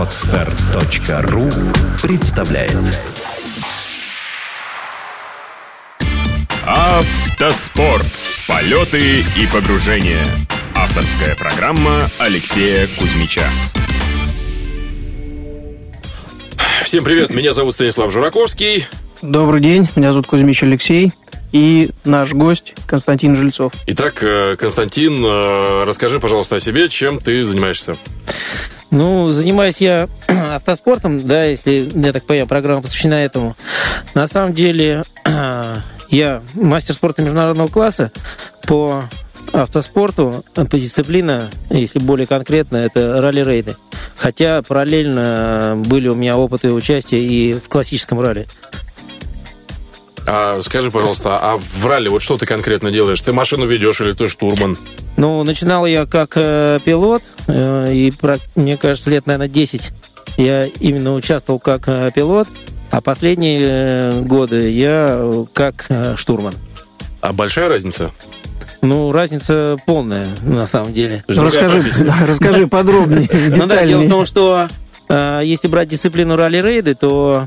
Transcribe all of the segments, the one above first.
Отстар.ру представляет Автоспорт. Полеты и погружения. Авторская программа Алексея Кузьмича. Всем привет, меня зовут Станислав Жураковский. Добрый день, меня зовут Кузьмич Алексей. И наш гость Константин Жильцов. Итак, э, Константин, э, расскажи, пожалуйста, о себе, чем ты занимаешься. Ну, занимаюсь я автоспортом, да, если, я так понимаю, программа посвящена этому. На самом деле, я мастер спорта международного класса по автоспорту, по дисциплина, если более конкретно, это ралли-рейды. Хотя параллельно были у меня опыты участия и в классическом ралли. А скажи, пожалуйста, а в ралли вот что ты конкретно делаешь? Ты машину ведешь или ты штурман? Ну, начинал я как э, пилот, э, и, мне кажется, лет, наверное, 10 я именно участвовал как э, пилот, а последние э, годы я э, как э, штурман. А большая разница? Ну, разница полная, на самом деле. Расскажи, да, расскажи подробнее, Ну да, дело в том, что э, если брать дисциплину ралли-рейды, то,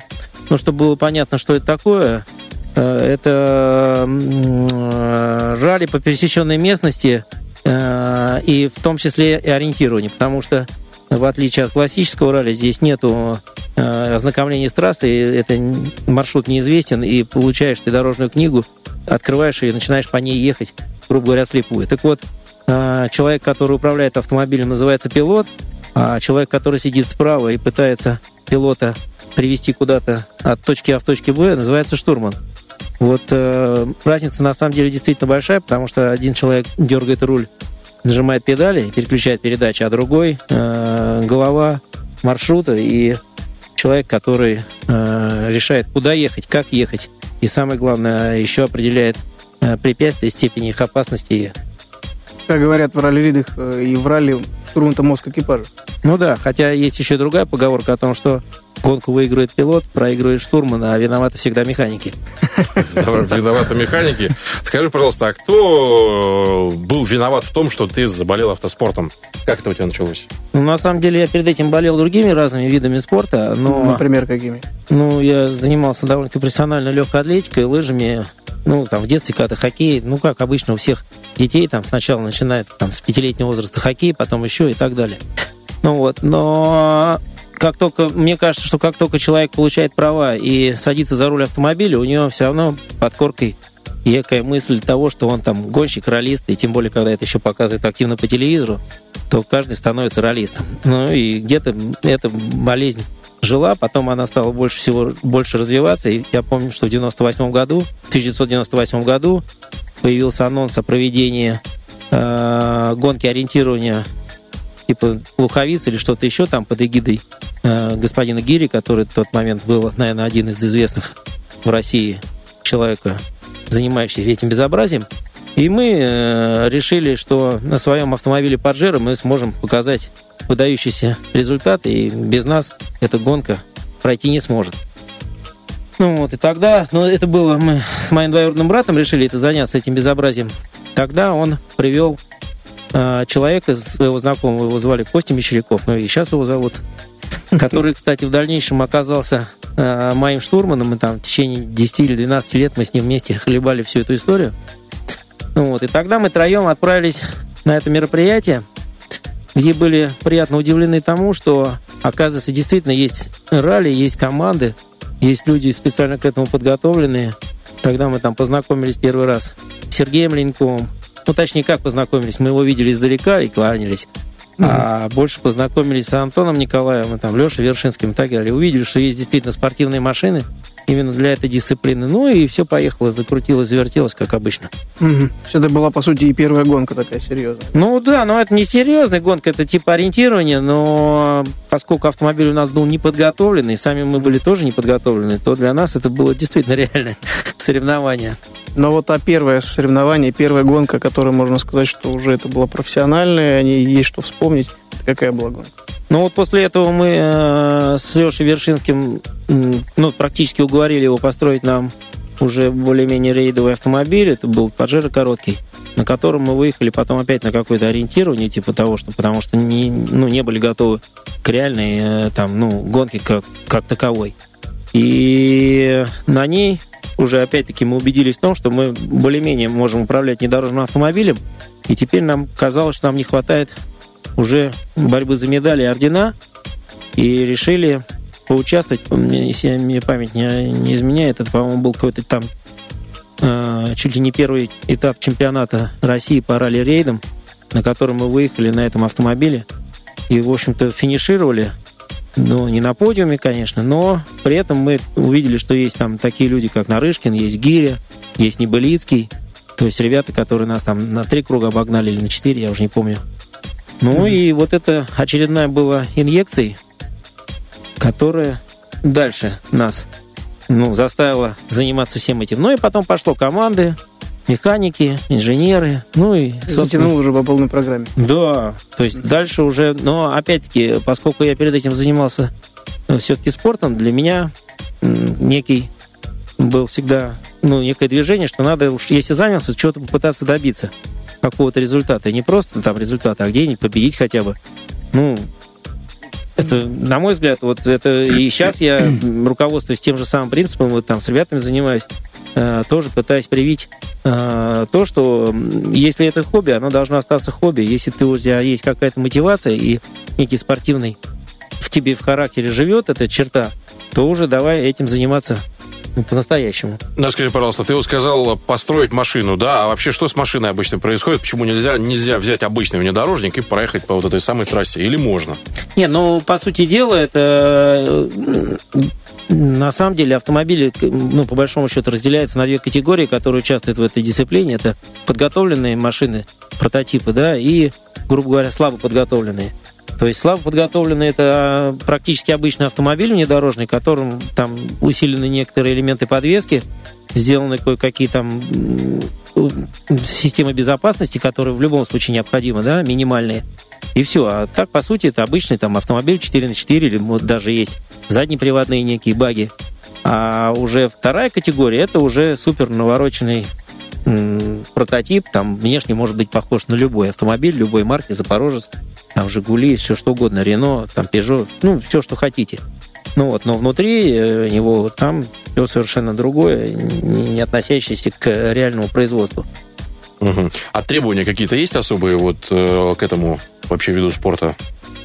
ну, чтобы было понятно, что это такое, это э, ралли по пересеченной местности э, и в том числе и ориентирование, потому что в отличие от классического ралли, здесь нету ознакомления с трассой, это маршрут неизвестен, и получаешь ты дорожную книгу, открываешь ее и начинаешь по ней ехать, грубо говоря, слепую. Так вот, человек, который управляет автомобилем, называется пилот, а человек, который сидит справа и пытается пилота привести куда-то от точки А в точке Б, называется штурман. Вот э, разница на самом деле действительно большая, потому что один человек дергает руль, нажимает педали, переключает передачи, а другой э, голова маршрута и человек, который э, решает, куда ехать, как ехать, и самое главное, еще определяет э, препятствия, степени их опасности. Как говорят в ралли-ридах э, и в ралли, штурм-то мозг экипажа. Ну да, хотя есть еще другая поговорка о том, что гонку выигрывает пилот, проигрывает штурман, а виноваты всегда механики. Виноваты механики. Скажи, пожалуйста, а кто был виноват в том, что ты заболел автоспортом? Как это у тебя началось? Ну, на самом деле, я перед этим болел другими разными видами спорта, но... Например, какими? Ну, я занимался довольно-таки профессионально легкой атлетикой, лыжами, ну, там, в детстве когда-то хоккей, ну, как обычно у всех детей, там, сначала начинает, там, с пятилетнего возраста хоккей, потом еще и так далее. Ну, вот, но как только, мне кажется, что как только человек получает права и садится за руль автомобиля, у него все равно под коркой некая мысль того, что он там гонщик, ролист, и тем более, когда это еще показывают активно по телевизору, то каждый становится ролистом. Ну и где-то эта болезнь жила, потом она стала больше всего больше развиваться. И я помню, что в 98 году, в 1998 году появился анонс о проведении э, гонки ориентирования типа Луховиц или что-то еще там под эгидой э, господина Гири, который в тот момент был, наверное, один из известных в России человека, занимающийся этим безобразием. И мы э, решили, что на своем автомобиле Паджеро мы сможем показать выдающийся результат, и без нас эта гонка пройти не сможет. Ну вот, и тогда, ну это было, мы с моим двоюродным братом решили это заняться этим безобразием. Тогда он привел э, человека, своего знакомого, его звали Костя Мещеряков, ну и сейчас его зовут, который, кстати, в дальнейшем оказался э, моим штурманом, и там в течение 10 или 12 лет мы с ним вместе хлебали всю эту историю. Ну, вот, и тогда мы троем отправились на это мероприятие, где были приятно удивлены тому, что, оказывается, действительно есть ралли, есть команды, есть люди специально к этому подготовленные. Тогда мы там познакомились первый раз с Сергеем Леньковым, ну, точнее, как познакомились? Мы его видели издалека и кланялись. Mm-hmm. А больше познакомились с Антоном Николаевым, и там, Лешей Вершинским и так далее. Увидели, что есть действительно спортивные машины именно для этой дисциплины. Ну и все поехало, закрутилось, завертелось, как обычно. Угу. Это была, по сути, и первая гонка такая серьезная. Ну да, но это не серьезная гонка, это типа ориентирование, но поскольку автомобиль у нас был не подготовленный, сами мы были тоже не подготовлены, то для нас это было действительно реальное соревнование. Но вот а первое соревнование, первая гонка, которая можно сказать, что уже это было профессиональное, о ней есть что вспомнить, какая была гонка? Ну вот после этого мы э, с Лешей Вершинским ну, практически уговорили его построить нам уже более-менее рейдовый автомобиль. Это был Паджеро короткий, на котором мы выехали потом опять на какое-то ориентирование, типа того, что потому что не, ну, не были готовы к реальной там, ну, гонке как, как таковой. И на ней уже опять-таки мы убедились в том, что мы более-менее можем управлять внедорожным автомобилем, и теперь нам казалось, что нам не хватает уже борьбы за медали и ордена, и решили поучаствовать, если мне память не, не изменяет, это, по-моему, был какой-то там э, чуть ли не первый этап чемпионата России по ралли-рейдам, на котором мы выехали на этом автомобиле. И, в общем-то, финишировали. Ну, не на подиуме, конечно, но при этом мы увидели, что есть там такие люди, как Нарышкин, есть Гиря, есть Небылицкий, то есть ребята, которые нас там на три круга обогнали или на четыре, я уже не помню. Ну mm-hmm. и вот это очередная была инъекцией, которая дальше нас ну, заставила заниматься всем этим. Ну и потом пошло команды, механики, инженеры, ну и... Затянул уже по полной программе. Да, то есть дальше уже... Но опять-таки, поскольку я перед этим занимался э, все-таки спортом, для меня некий был всегда ну, некое движение, что надо уж, если занялся, чего-то попытаться добиться какого-то результата. И не просто там результата, а где-нибудь победить хотя бы. Ну, это, на мой взгляд, вот это и сейчас я руководствуюсь тем же самым принципом, вот там с ребятами занимаюсь, тоже пытаюсь привить э, то, что если это хобби, оно должно остаться хобби. Если ты, у тебя есть какая-то мотивация и некий спортивный в тебе в характере живет эта черта, то уже давай этим заниматься по-настоящему. Ну, скажи, пожалуйста, ты вот сказал построить машину, да? А вообще что с машиной обычно происходит? Почему нельзя, нельзя взять обычный внедорожник и проехать по вот этой самой трассе? Или можно? Не, ну, по сути дела, это на самом деле автомобили, ну, по большому счету, разделяются на две категории, которые участвуют в этой дисциплине. Это подготовленные машины, прототипы, да, и, грубо говоря, слабо подготовленные. То есть слабо подготовленный это а, практически обычный автомобиль внедорожный, которым там усилены некоторые элементы подвески, сделаны кое-какие там системы безопасности, которые в любом случае необходимы, да, минимальные. И все. А так, по сути, это обычный там автомобиль 4 на 4 или вот даже есть заднеприводные некие баги. А уже вторая категория это уже супер навороченный прототип, там внешне может быть похож на любой автомобиль, любой марки, Запорожец, там Жигули, все что угодно, Рено, там Пежо, ну, все, что хотите. Ну вот, но внутри э, него там все совершенно другое, не относящееся к реальному производству. Угу. А требования какие-то есть особые вот э, к этому вообще виду спорта?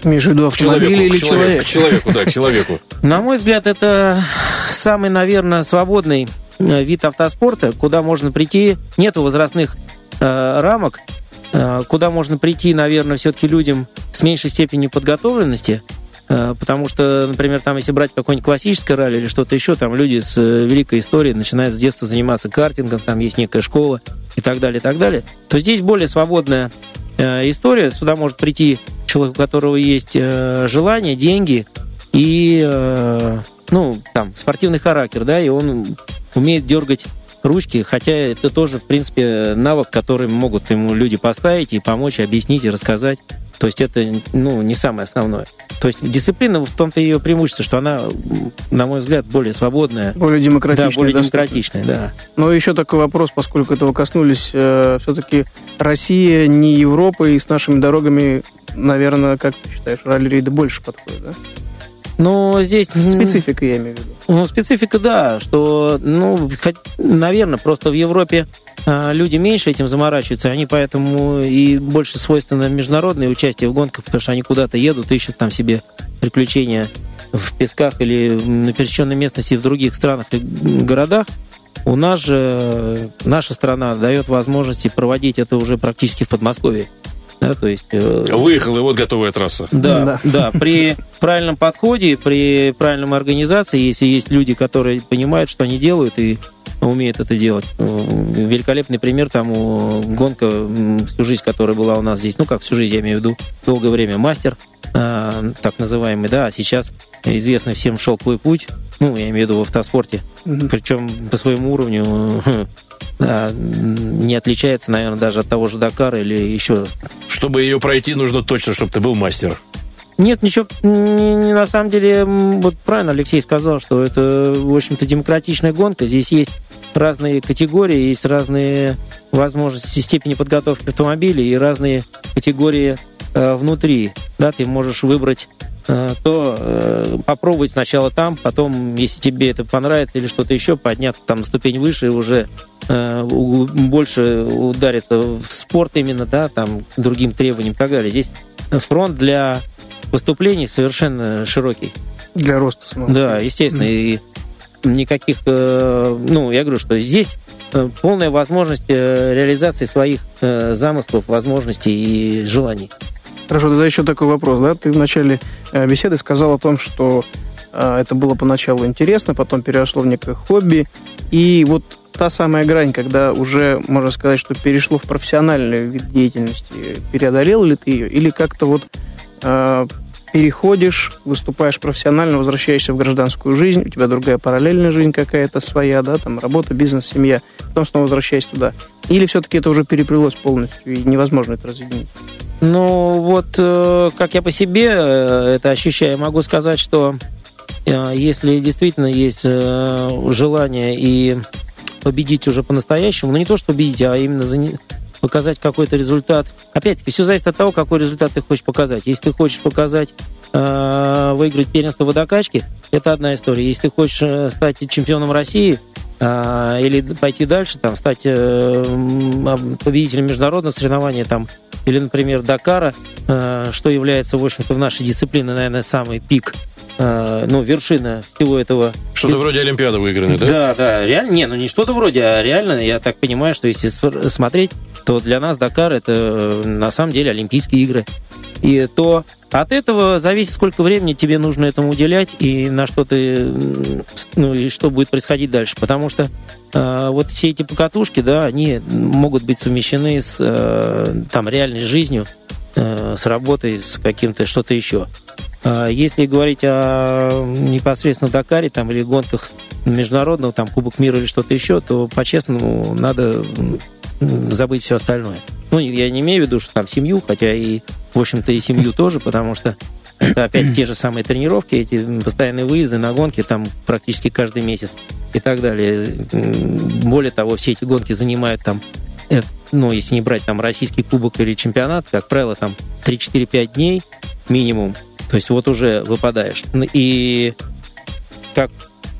Между виду автомобиля человеку, или человек? К человеку, да, к человеку. На мой взгляд, это самый, наверное, свободный э, вид автоспорта, куда можно прийти, нету возрастных э, рамок, Э, куда можно прийти, наверное, все-таки людям с меньшей степенью подготовленности, потому что, например, там, если брать какое-нибудь классическое ралли или что-то еще, там люди с э, великой историей начинают с детства заниматься картингом, там есть некая школа и так далее, и так далее, то здесь более свободная история. Сюда может прийти человек, у которого есть желание, деньги и, ну, там, спортивный характер, да, и он умеет дергать ручки, хотя это тоже, в принципе, навык, который могут ему люди поставить и помочь, объяснить и рассказать. То есть это, ну, не самое основное. То есть дисциплина в том-то ее преимущество, что она, на мой взгляд, более свободная. Более демократичная. Да, более демократичная, да. Но еще такой вопрос, поскольку этого коснулись, э, все-таки Россия не Европа, и с нашими дорогами, наверное, как ты считаешь, ралли-рейды больше подходят, да? Но здесь... Специфика, я имею в виду. Ну, специфика, да, что, ну, хоть, наверное, просто в Европе а, люди меньше этим заморачиваются, они поэтому и больше свойственно международное участие в гонках, потому что они куда-то едут, ищут там себе приключения в песках или на пересеченной местности в других странах или городах. У нас же наша страна дает возможности проводить это уже практически в Подмосковье. Да, то есть, э, Выехал, и вот готовая трасса. Да, да, да. При правильном подходе, при правильной организации, если есть люди, которые понимают, что они делают и умеют это делать. Великолепный пример тому гонка всю жизнь, которая была у нас здесь. Ну, как всю жизнь, я имею в виду, долгое время мастер, э, так называемый, да, а сейчас известный всем шелковый путь, ну, я имею в виду в автоспорте, mm-hmm. причем по своему уровню не отличается, наверное, даже от того же Дакара или еще. Чтобы ее пройти, нужно точно, чтобы ты был мастер. Нет, ничего, не, на самом деле, вот правильно Алексей сказал, что это, в общем-то, демократичная гонка. Здесь есть разные категории, есть разные возможности степени подготовки автомобиля и разные категории э, внутри. Да, ты можешь выбрать то э, попробовать сначала там, потом, если тебе это понравится или что-то еще, подняться там на ступень выше и уже э, больше удариться в спорт именно, да, там, к другим требованиям и так далее. Здесь фронт для выступлений совершенно широкий. Для роста самого. Да, естественно. И никаких, э, ну, я говорю, что здесь э, полная возможность э, реализации своих э, замыслов, возможностей и желаний. Хорошо, тогда еще такой вопрос, да? Ты в начале э, беседы сказал о том, что э, это было поначалу интересно, потом переросло в некое хобби, и вот та самая грань, когда уже, можно сказать, что перешло в профессиональный вид деятельности, преодолел ли ты ее, или как-то вот э, переходишь, выступаешь профессионально, возвращаешься в гражданскую жизнь, у тебя другая параллельная жизнь какая-то своя, да, там работа, бизнес, семья, потом снова возвращаешься туда. Или все-таки это уже переплелось полностью, и невозможно это разъединить? Ну, вот э, как я по себе э, это ощущаю, могу сказать, что э, если действительно есть желание и победить уже по-настоящему, ну не то, что победить, а именно показать какой-то результат. Опять-таки, все зависит от того, какой результат ты хочешь показать. Если ты хочешь показать, э, выиграть первенство водокачки, это одна история. Если ты хочешь э, стать чемпионом России, э, или пойти дальше, там, стать э, победителем международного соревнования, там, или, например, Дакара, э, что является, в общем-то, в нашей дисциплине, наверное, самый пик, э, ну, вершина всего этого Что-то вроде Олимпиады выиграны, да? да, да, реально, не, ну не что-то вроде, а реально, я так понимаю, что если смотреть, то для нас Дакар это э, на самом деле Олимпийские игры. И то от этого зависит, сколько времени тебе нужно этому уделять и на что ты, ну и что будет происходить дальше. Потому что э, вот все эти покатушки, да, они могут быть совмещены с э, там реальной жизнью, с работой, с каким-то что-то еще. А Если говорить о непосредственно Дакаре там, или гонках международного, там, Кубок мира или что-то еще, то, по-честному, надо забыть все остальное. Ну, я не имею в виду, что там семью, хотя и, в общем-то, и семью тоже, потому что это опять те же самые тренировки, эти постоянные выезды на гонки там практически каждый месяц и так далее. Более того, все эти гонки занимают там, э, ну, если не брать там российский кубок или чемпионат, как правило, там 3-4-5 дней минимум. То есть вот уже выпадаешь. И как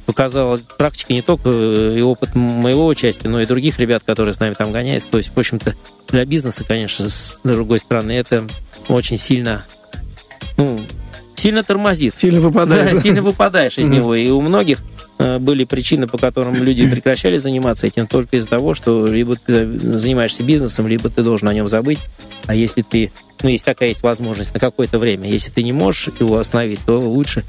показала практика не только э, и опыт моего участия, но и других ребят, которые с нами там гоняются. То есть, в общем-то, для бизнеса, конечно, с другой стороны, это очень сильно, ну, сильно тормозит. Сильно выпадает. Да, сильно выпадаешь из него. И у многих были причины, по которым люди прекращали заниматься этим только из-за того, что либо ты занимаешься бизнесом, либо ты должен о нем забыть. А если ты, ну, если такая есть возможность на какое-то время, если ты не можешь его остановить, то лучше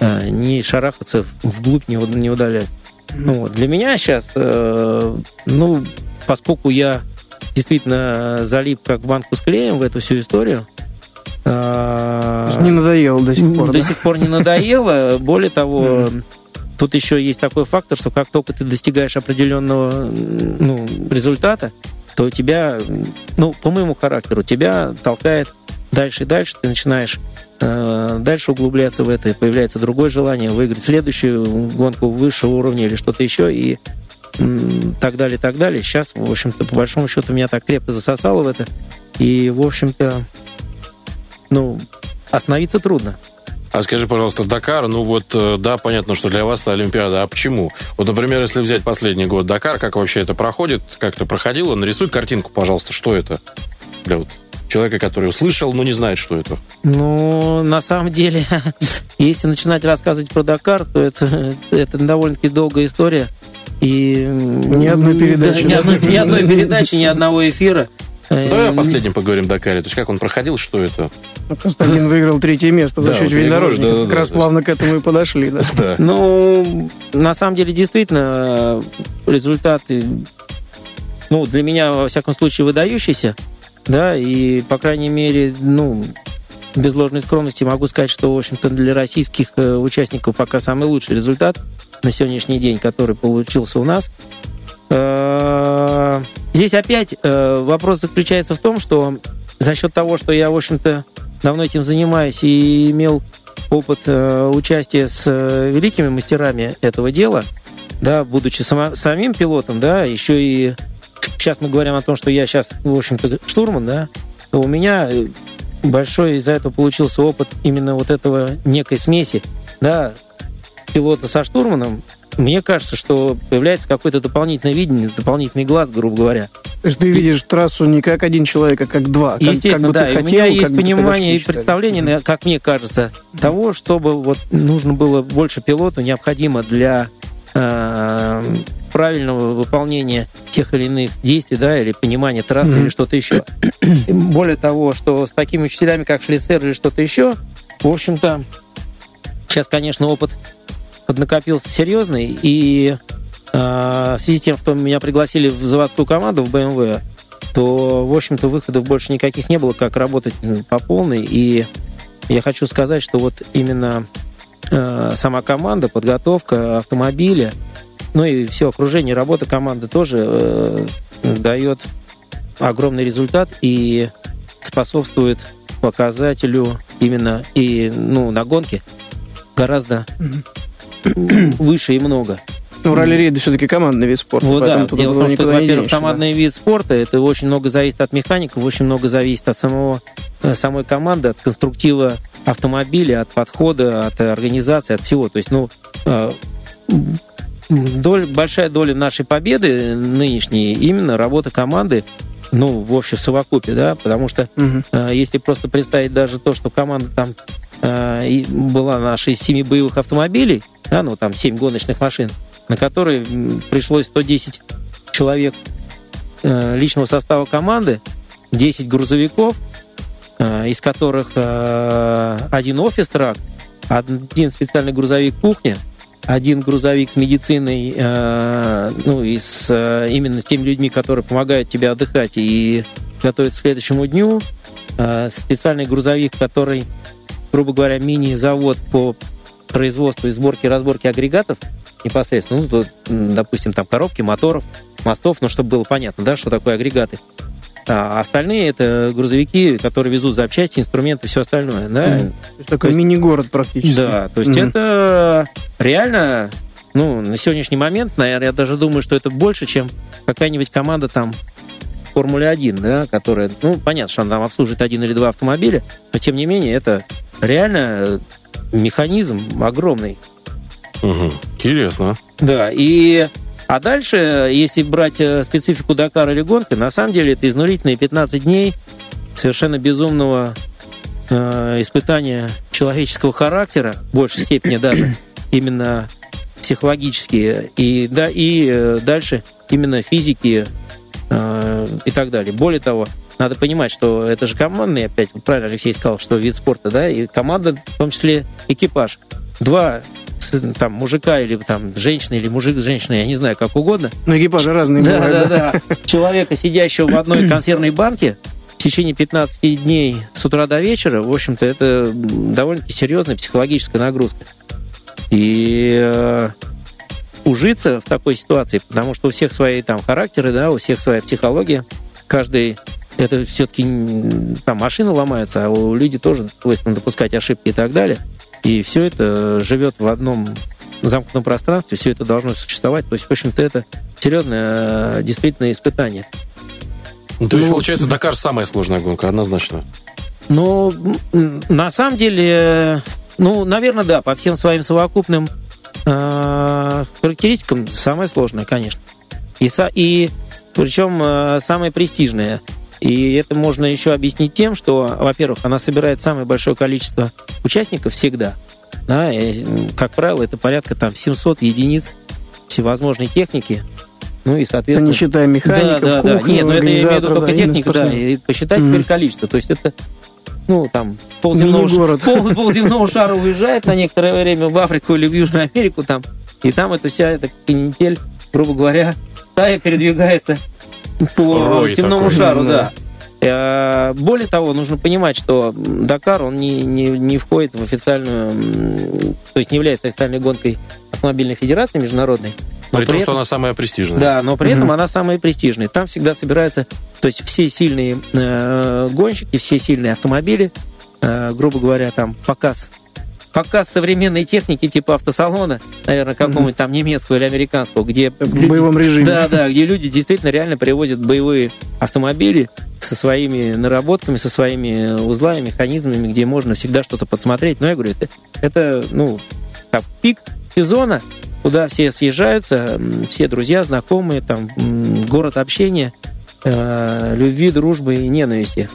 э, не шарахаться вглубь, не, не удалять. Ну, вот. Для меня сейчас, э, ну, поскольку я действительно залип как в банку с клеем в эту всю историю, э, есть Не надоело до сих пор, до да? сих пор не надоело. Более того, тут еще есть такой фактор, что как только ты достигаешь определенного ну, результата, то тебя, ну, по моему характеру, тебя толкает дальше и дальше, ты начинаешь э, дальше углубляться в это, появляется другое желание выиграть следующую гонку высшего уровня или что-то еще, и так далее, так далее. Сейчас, в общем-то, по большому счету, меня так крепко засосало в это, и, в общем-то, ну, остановиться трудно. А скажи, пожалуйста, Дакар, ну вот, э, да, понятно, что для вас это Олимпиада, а почему? Вот, например, если взять последний год Дакар, как вообще это проходит, как это проходило, нарисуй картинку, пожалуйста, что это для вот человека, который услышал, но не знает, что это. Ну, на самом деле, если начинать рассказывать про Дакар, то это, это довольно-таки долгая история. И Ни одной передачи, Да, ни, одной, ни одной передачи, ни одного эфира. Э, Давай о последнем поговорим Дакаре. То есть как он проходил, что это? Ну, Константин выиграл третье место за Да, счет вот внедорожников. да, Как да, раз да. плавно к этому и подошли, да. Да. Ну, на самом деле, действительно, результаты, ну, для меня, во всяком случае, выдающиеся, да, и, по крайней мере, ну, без ложной скромности могу сказать, что, в общем-то, для российских э, участников пока самый лучший результат на сегодняшний день, который получился у нас. Э, Здесь опять э, вопрос заключается в том, что за счет того, что я, в общем-то, давно этим занимаюсь и имел опыт э, участия с великими мастерами этого дела, да, будучи сама- самим пилотом, да, еще и сейчас мы говорим о том, что я сейчас, в общем-то, штурман, да, у меня большой из-за этого получился опыт именно вот этого некой смеси, да, пилота со штурманом, мне кажется, что появляется какое-то дополнительное видение, дополнительный глаз, грубо говоря. То есть ты видишь трассу не как один человек, а как два. Как, Естественно, как бы да. И хотел, у меня есть понимание и представление, как мне кажется, того, чтобы вот нужно было больше пилоту необходимо для э, правильного выполнения тех или иных действий, да, или понимания трассы, Мгм. или что-то еще. И Более того, что с такими учителями, как Шлиссер или что-то еще, в общем-то, сейчас, конечно, опыт поднакопился серьезный, и э, в связи с тем, что меня пригласили в заводскую команду в BMW, то, в общем-то, выходов больше никаких не было, как работать по полной. И я хочу сказать, что вот именно э, сама команда, подготовка автомобиля, ну и все окружение, работа команды тоже э, дает огромный результат и способствует показателю именно и ну, на гонке гораздо выше и много. Ну, ралли-рейд все-таки командный вид спорта, Вот да, туда дело в том, что, во-первых, денешься, да. командный вид спорта, это очень много зависит от механиков, очень много зависит от самого, э, самой команды, от конструктива автомобиля, от подхода, от организации, от всего. То есть, ну, э, доль- большая доля нашей победы нынешней именно работа команды, ну, в общем, в совокупе, да, потому что Мгм. Э, Если просто представить даже то, что команда там э, была наша из семи боевых автомобилей, да, ну там семь гоночных машин, на которые пришлось 110 человек э, личного состава команды, 10 грузовиков, э, из которых э, один офис-трак, один специальный грузовик кухня, один грузовик с медициной, ну, и с, именно с теми людьми, которые помогают тебе отдыхать и готовиться к следующему дню, специальный грузовик, который, грубо говоря, мини-завод по производству и сборке и разборке агрегатов непосредственно, ну, допустим, там коробки, моторов, мостов, ну, чтобы было понятно, да, что такое агрегаты. А остальные это грузовики, которые везут запчасти, инструменты, все остальное, да. То есть такой мини-город практически. Да, то есть Мгм. это реально, ну, на сегодняшний момент, наверное, я даже думаю, что это больше, чем какая-нибудь команда там Формулы 1, да, которая, ну, понятно, что она там обслуживает один или два автомобиля, но тем не менее это реально механизм огромный. Мгм. Интересно. Да, и а дальше, если брать э, специфику Дакара или гонки, на самом деле это изнурительные 15 дней совершенно безумного э, испытания человеческого характера, в большей степени даже, именно психологические, и, да, и э, дальше именно физики э, и так далее. Более того, надо понимать, что это же командный, опять правильно Алексей сказал, что вид спорта, да, и команда, в том числе экипаж. Два там мужика или там женщина или мужик с женщиной, я не знаю, как угодно. Ну, экипажи разные Да, бывают, да, да. Человека, сидящего в одной консервной банке в течение 15 дней с утра до вечера, в общем-то, это довольно-таки серьезная психологическая нагрузка. И э, ужиться в такой ситуации, потому что у всех свои там характеры, да, у всех своя психология, каждый это все-таки там машины ломаются, а у людей тоже свойственно допускать ошибки и так далее. И все это живет в одном замкнутом пространстве, все это должно существовать. То есть, в общем-то, это серьезное э, действительно испытание. Ну, то есть, Ну, получается, Дакар самая сложная гонка, однозначно. Но м, на самом деле, э, ну, наверное, да, по всем своим совокупным э, характеристикам самое сложное, конечно. И, со- и причем э, самое престижное. И это можно еще объяснить тем, что, во-первых, она собирает самое большое количество участников всегда. Да, и, как правило, это порядка там 700 единиц всевозможной техники. Ну и, Это соответственно... не считая механиков, Да, да, да. Нет, ну это я имею в виду только техника, да. И посчитать Мгм. теперь количество. То есть это, ну, там, полземного, Мини-город. пол, полземного шара уезжает на некоторое время в Африку или в Южную Америку там, и там эта вся эта канитель, грубо говоря, стая передвигается по Рой земному такой. шару, Да. да. Э, Более того, нужно понимать, что Дакар, он не, не, не входит в официальную, то есть не является официальной гонкой автомобильной федерации международной. Но При том, при что этом- она самая престижная. да, но при Мгм. этом она самая престижная. Там всегда собираются, то есть все сильные э, гонщики, все сильные автомобили, э, грубо говоря, там показ показ современной техники типа автосалона, наверное, какого-нибудь там немецкого или американского, где... В боевом режиме. Да, да, где люди действительно реально привозят боевые автомобили со своими наработками, со своими узлами, механизмами, где можно всегда что-то подсмотреть. Но я говорю, это, это ну, как пик сезона, куда все съезжаются, все друзья, знакомые, там, город общения, э, любви, дружбы и ненависти.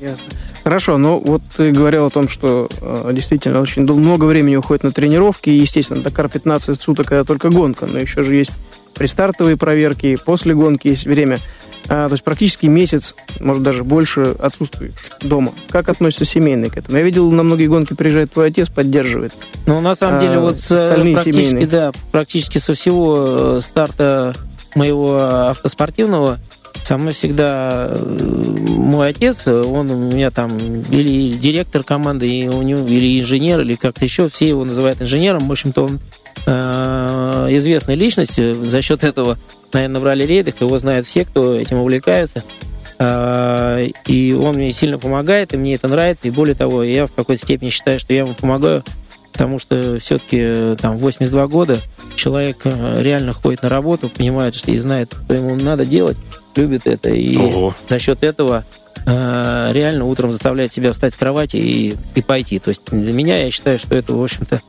Ясно. Хорошо, но вот ты говорил о том, что э, действительно очень много времени уходит на тренировки, и, естественно, Дакар 15 суток это только гонка, но еще же есть предстартовые проверки, после гонки есть время. А, то есть практически месяц, может даже больше отсутствуешь дома. Как относится семейный к этому? Я видел, на многие гонки приезжает твой отец, поддерживает. Ну, на самом деле, А, вот с, остальные практически, семейные? да, практически со всего э, старта моего автоспортивного со мной всегда э, мой отец, он у меня там или директор команды, и у него, или инженер, или как-то еще, все его называют инженером. В общем-то, он э, известная личность. За счет этого, наверное, в ралли-рейдах его знают все, кто этим увлекается. Э, и он мне сильно помогает, и мне это нравится. И более того, я в какой-то степени считаю, что я ему помогаю, потому что все-таки там 82 года человек э, реально ходит на работу, понимает, что и знает, что ему надо делать, любит это. И Ого. за счет этого э, реально утром заставляет себя встать с кровати и, и пойти. То есть для меня я считаю, что это, в общем-то,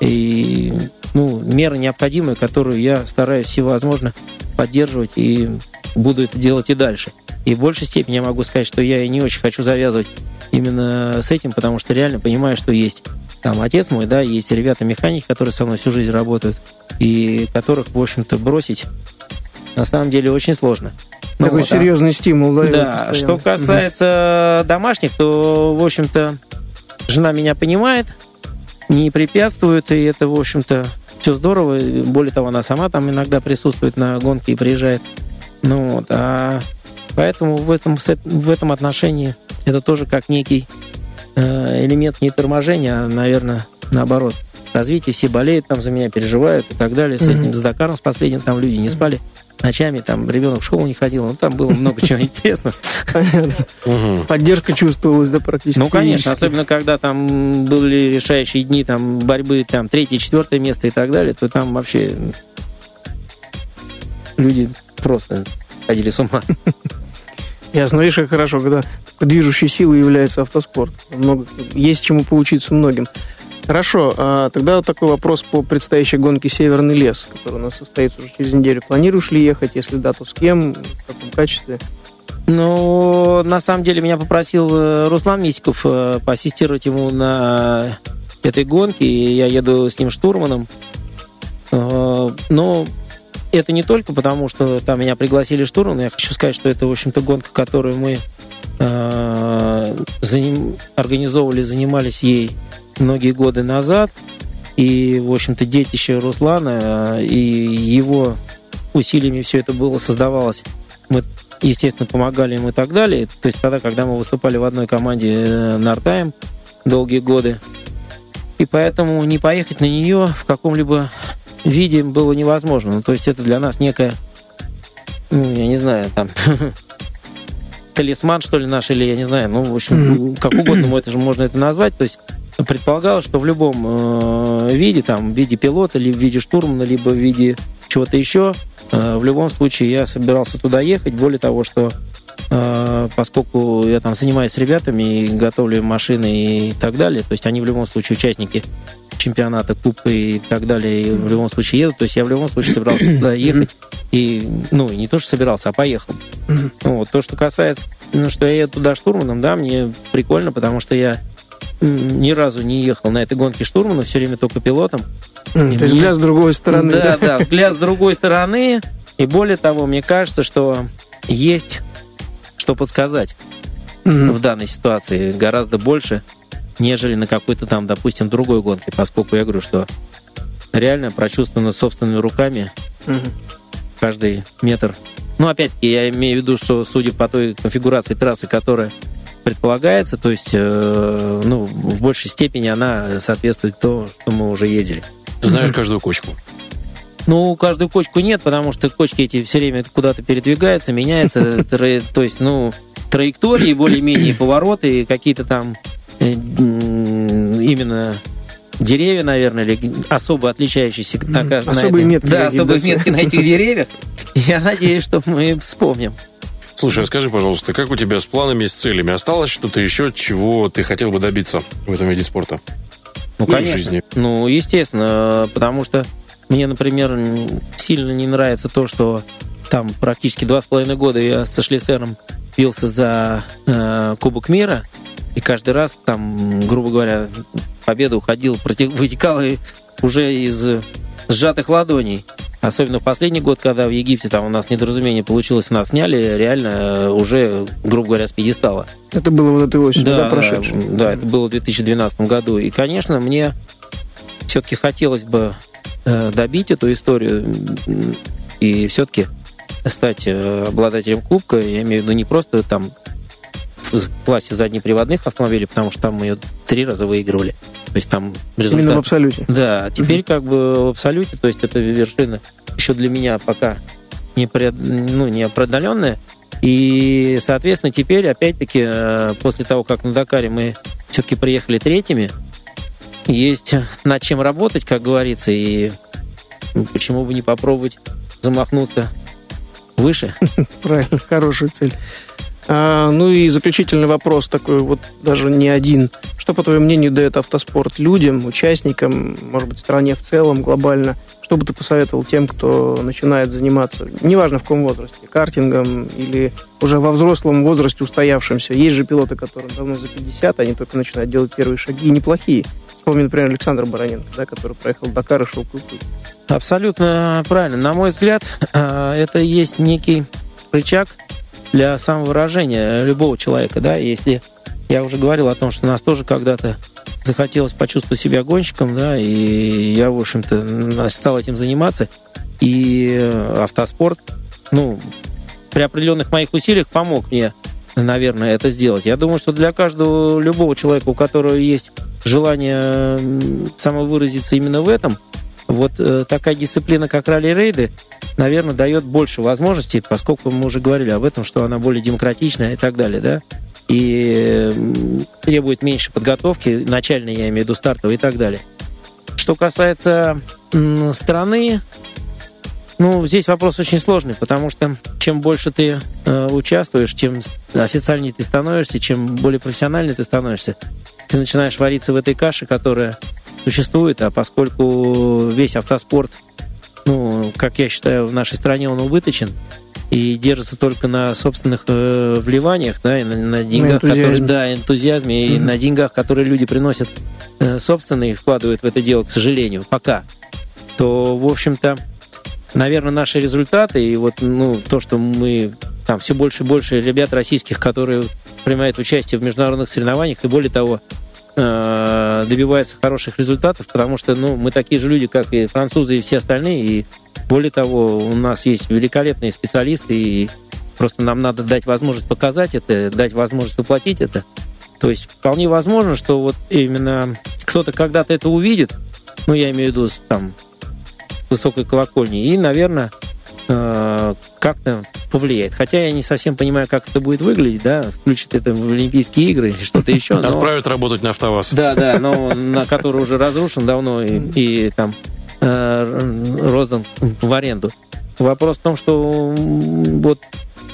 и, ну, мера необходимая, которую я стараюсь всевозможно поддерживать и буду это делать и дальше. И в большей степени я могу сказать, что я и не очень хочу завязывать именно с этим, потому что реально понимаю, что есть там отец мой, да, есть ребята-механики, которые со мной всю жизнь работают, и которых, в общем-то, бросить на самом деле очень сложно. Ну Такой вот, а- серьезный стимул, да? да, постоянно. что касается домашних, то, в общем-то, жена меня понимает, не препятствует, и это, в общем-то, все здорово. Более того, она сама там иногда присутствует на гонке и приезжает. Ну вот, а поэтому в этом, в этом отношении это тоже как некий э, элемент не торможения, а, наверное, наоборот. Развитие, все болеют там за меня, переживают и так далее. С этим, с Дакаром, с последним, там люди не спали ночами, там ребенок в школу не ходил, ну там было много чего интересного. Поддержка чувствовалась, да, практически Ну, конечно, особенно когда там были решающие дни там борьбы, там третье, четвертое место и так далее, то там вообще люди просто ходили с ума. Ясно, видишь, как хорошо, когда движущей силой является автоспорт. Много, есть чему поучиться многим. Хорошо, а тогда такой вопрос по предстоящей гонке «Северный лес», который у нас состоится уже через неделю. Планируешь ли ехать? Если да, то с кем? В каком качестве? Ну, на самом деле, меня попросил э, Руслан Мисиков э, поассистировать ему на этой гонке, и я еду с ним штурманом. Э, Но это не только потому, что там меня пригласили штурман. Я хочу сказать, что это, в общем-то, гонка, которую мы организовывали, занимались ей многие годы назад. И, в общем-то, детище Руслана э, и его усилиями все это было, создавалось. Мы естественно, помогали им и так далее. То есть тогда, когда мы выступали в одной команде э, Нартайм долгие годы. И поэтому не поехать на нее в каком-либо виде было невозможно. Ну, то есть это для нас некая, я не знаю, там, талисман, что ли, наш, или я не знаю, ну, в общем, как угодно мы это же можно это назвать. То есть предполагалось, что в любом э, виде, там, в виде пилота, либо в виде штурмана, либо в виде чего-то еще, э, в любом случае я собирался туда ехать. Более того, что э, поскольку я там занимаюсь с ребятами и готовлю машины и так далее, то есть они в любом случае участники чемпионата, кубка и так далее, и в любом случае едут, то есть я в любом случае собирался туда ехать, и, ну, не то, что собирался, а поехал. Вот, то, что касается, ну, что я еду туда штурманом, да, мне прикольно, потому что я ни разу не ехал на этой гонке штурмана, все время только пилотом. То есть мне- взгляд с другой стороны. Да, да, взгляд с другой стороны. И более того, мне кажется, что есть что подсказать Мгм. в данной ситуации гораздо больше, нежели на какой-то там, допустим, другой гонке, поскольку я говорю, что реально прочувствовано собственными руками Мгм. каждый метр. Ну, опять-таки, я имею в виду, что судя по той конфигурации трассы, которая предполагается, то есть, э, ну, в большей степени она соответствует то, что мы уже ездили. Ты знаешь каждую кочку. Ну, каждую кочку нет, потому что кочки эти все время куда-то передвигаются, меняются. То есть, ну, траектории, более-менее повороты, какие-то там э, именно деревья, наверное, или особо отличающиеся на, на особые метки. Да, особые метки на этих деревьях. Я надеюсь, что мы вспомним. Слушай, расскажи, пожалуйста, как у тебя с планами, с целями? Осталось что-то еще, чего ты хотел бы добиться в этом виде спорта? Ну, в конечно. жизни? Ну, естественно, потому что мне, например, сильно не нравится то, что там практически два с половиной года я со Шлиссером бился за э, Кубок мира, и каждый раз там, грубо говоря, победа уходила, против, вытекала уже из сжатых ладоней. Особенно в последний год, когда в Египте там у нас недоразумение получилось, нас сняли реально э, уже, грубо говоря, с пьедестала. Это было вот этой осенью, да, Да, прошедшей? да, это было в 2012 году. И, конечно, мне все-таки хотелось бы э, добить эту историю и все-таки стать э, обладателем кубка. Я имею в виду не просто там в классе заднеприводных автомобилей, потому что там мы ее три раза выигрывали. То есть там результат... Именно в абсолюте. Да, теперь как бы в абсолюте, то есть это вершина еще для меня пока не, пред- ну, не преодоленная. И, соответственно, теперь, опять-таки, э, после того, как на Дакаре мы все-таки приехали третьими, есть над чем работать, как говорится, и почему бы не попробовать замахнуться выше. Правильно, хорошая цель. А, ну и заключительный вопрос такой, вот даже не один. Что, по твоему мнению, дает автоспорт людям, участникам, может быть, стране в целом, глобально? Что бы ты посоветовал тем, кто начинает заниматься, неважно в каком возрасте, картингом или уже во взрослом возрасте устоявшимся? Есть же пилоты, которым давно за 50, они только начинают делать первые шаги, и неплохие. Вспомни, например, Александр Бароненко, да, который проехал Дакар и шел путь. Абсолютно правильно. На мой взгляд, э, это есть некий рычаг для самовыражения любого человека. Да? Если я уже говорил о том, что нас тоже когда-то захотелось почувствовать себя гонщиком, да, и я, в общем-то, стал этим заниматься. И автоспорт, ну, при определенных моих усилиях помог мне, наверное, это сделать. Я думаю, что для каждого, любого человека, у которого есть желание самовыразиться именно в этом, вот э, такая дисциплина, как ралли-рейды, наверное, дает больше возможностей, поскольку мы уже говорили об этом, что она более демократичная и так далее, да, и требует меньше подготовки, начальной, я имею в виду, стартовой и так далее. Что касается страны, ну, здесь вопрос очень сложный, потому что чем больше ты э, участвуешь, чем официальнее ты становишься, чем более профессиональный ты становишься, ты начинаешь вариться в этой каше, которая существует, а поскольку весь автоспорт, ну, как я считаю, в нашей стране он убыточен и держится только на собственных э, вливаниях, да, и на, на деньгах, которые, энтузиазме. да, энтузиазме и Мгм. на деньгах, которые люди приносят э, собственные и вкладывают в это дело, к сожалению, пока, то, в общем-то, наверное, наши результаты и вот, ну, то, что мы там все больше и больше ребят российских, которые принимают участие в международных соревнованиях, и более того, добиваются хороших результатов, потому что, ну, мы такие же люди, как и французы и все остальные, и более того, у нас есть великолепные специалисты, и просто нам надо дать возможность показать это, дать возможность воплотить это. То есть вполне возможно, что вот именно кто-то когда-то это увидит, ну, я имею в виду там высокой колокольни, и, наверное, э, как-то повлияет. Хотя я не совсем понимаю, как это будет выглядеть, да, включит это в Олимпийские игры или что-то еще. но- Отправят работать на АвтоВАЗ. да, да, но на который уже разрушен давно и, и там э, роздан в аренду. Вопрос в том, что вот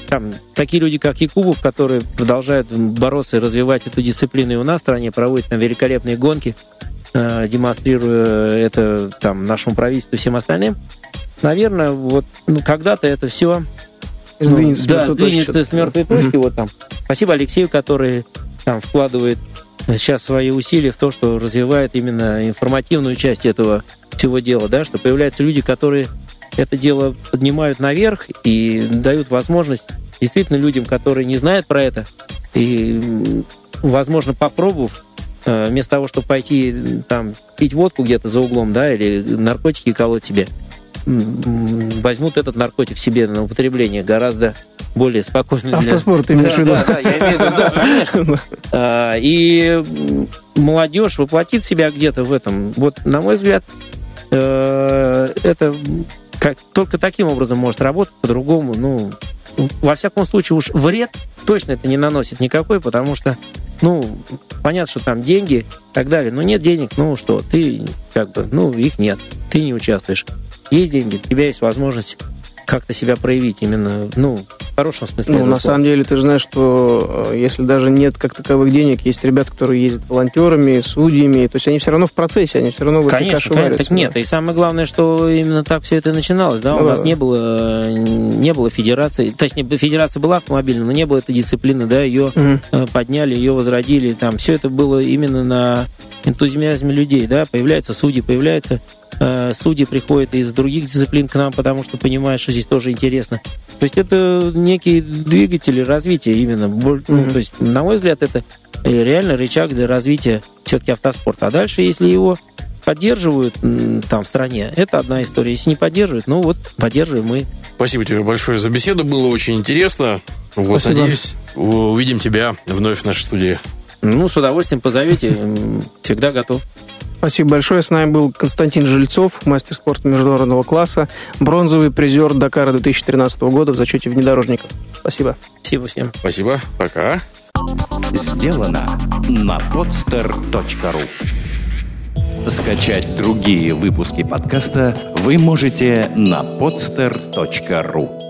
там такие люди, как Якубов, которые продолжают бороться и развивать эту дисциплину и у нас в стране, проводят там великолепные гонки, э, демонстрируя это там нашему правительству и всем остальным. Наверное, вот ну, когда-то это все Сдвинется с да, точки сдвинет что-то. с мертвой точки. Вот там. Спасибо Алексею, который там вкладывает сейчас свои усилия в то, что развивает именно информативную часть этого всего дела, да, что появляются люди, которые это дело поднимают наверх и дают возможность действительно людям, которые не знают про это, и, возможно, попробовав, э, вместо того, чтобы пойти там пить водку где-то за углом, да, или наркотики колоть себе, возьмут этот наркотик себе на употребление гораздо более спокойно. для- Автоспорт ты имеешь в виду? Да, да, я имею в виду, конечно. А, И молодежь воплотит себя где-то в этом. Вот, на мой взгляд, э, это как, только таким образом может работать, по-другому, ну, во всяком случае, уж вред точно это не наносит никакой, потому что ну, понятно, что там деньги и так далее, но нет денег, ну что, ты как бы, ну, их нет, ты не участвуешь. Есть деньги, у тебя есть возможность как-то себя проявить именно, ну, в хорошем смысле. Ну, на слова. самом деле, ты же знаешь, что э, если даже нет как таковых денег, есть ребята, которые ездят волонтерами, судьями, то есть они все равно в процессе, они все равно в конечно, этой каше конечно, так нет. И самое главное, что именно так все это начиналось, да, ну, у да. нас не было, не было федерации, точнее, федерация была автомобильная, но не было этой дисциплины, да, ее угу. подняли, ее возродили, там, все это было именно на энтузиазме людей, да, появляются судьи, появляются Э, судьи приходят из других дисциплин к нам, потому что понимают, что здесь тоже интересно. То есть это некие двигатели развития именно. Mm-hmm. то есть, на мой взгляд, это реально рычаг для развития все-таки автоспорта. А дальше, если его поддерживают там в стране, это одна история. Если не поддерживают, ну вот поддерживаем мы. Спасибо тебе большое за беседу, было очень интересно. Вот, Спасибо. надеюсь, увидим тебя вновь в нашей студии. Ну, с удовольствием позовите, всегда готов. Спасибо большое. С нами был Константин Жильцов, мастер спорта международного класса, бронзовый призер Дакара 2013 года в зачете внедорожников. Спасибо. Спасибо всем. Спасибо. Пока. Сделано на podster.ru Скачать другие выпуски подкаста вы можете на podster.ru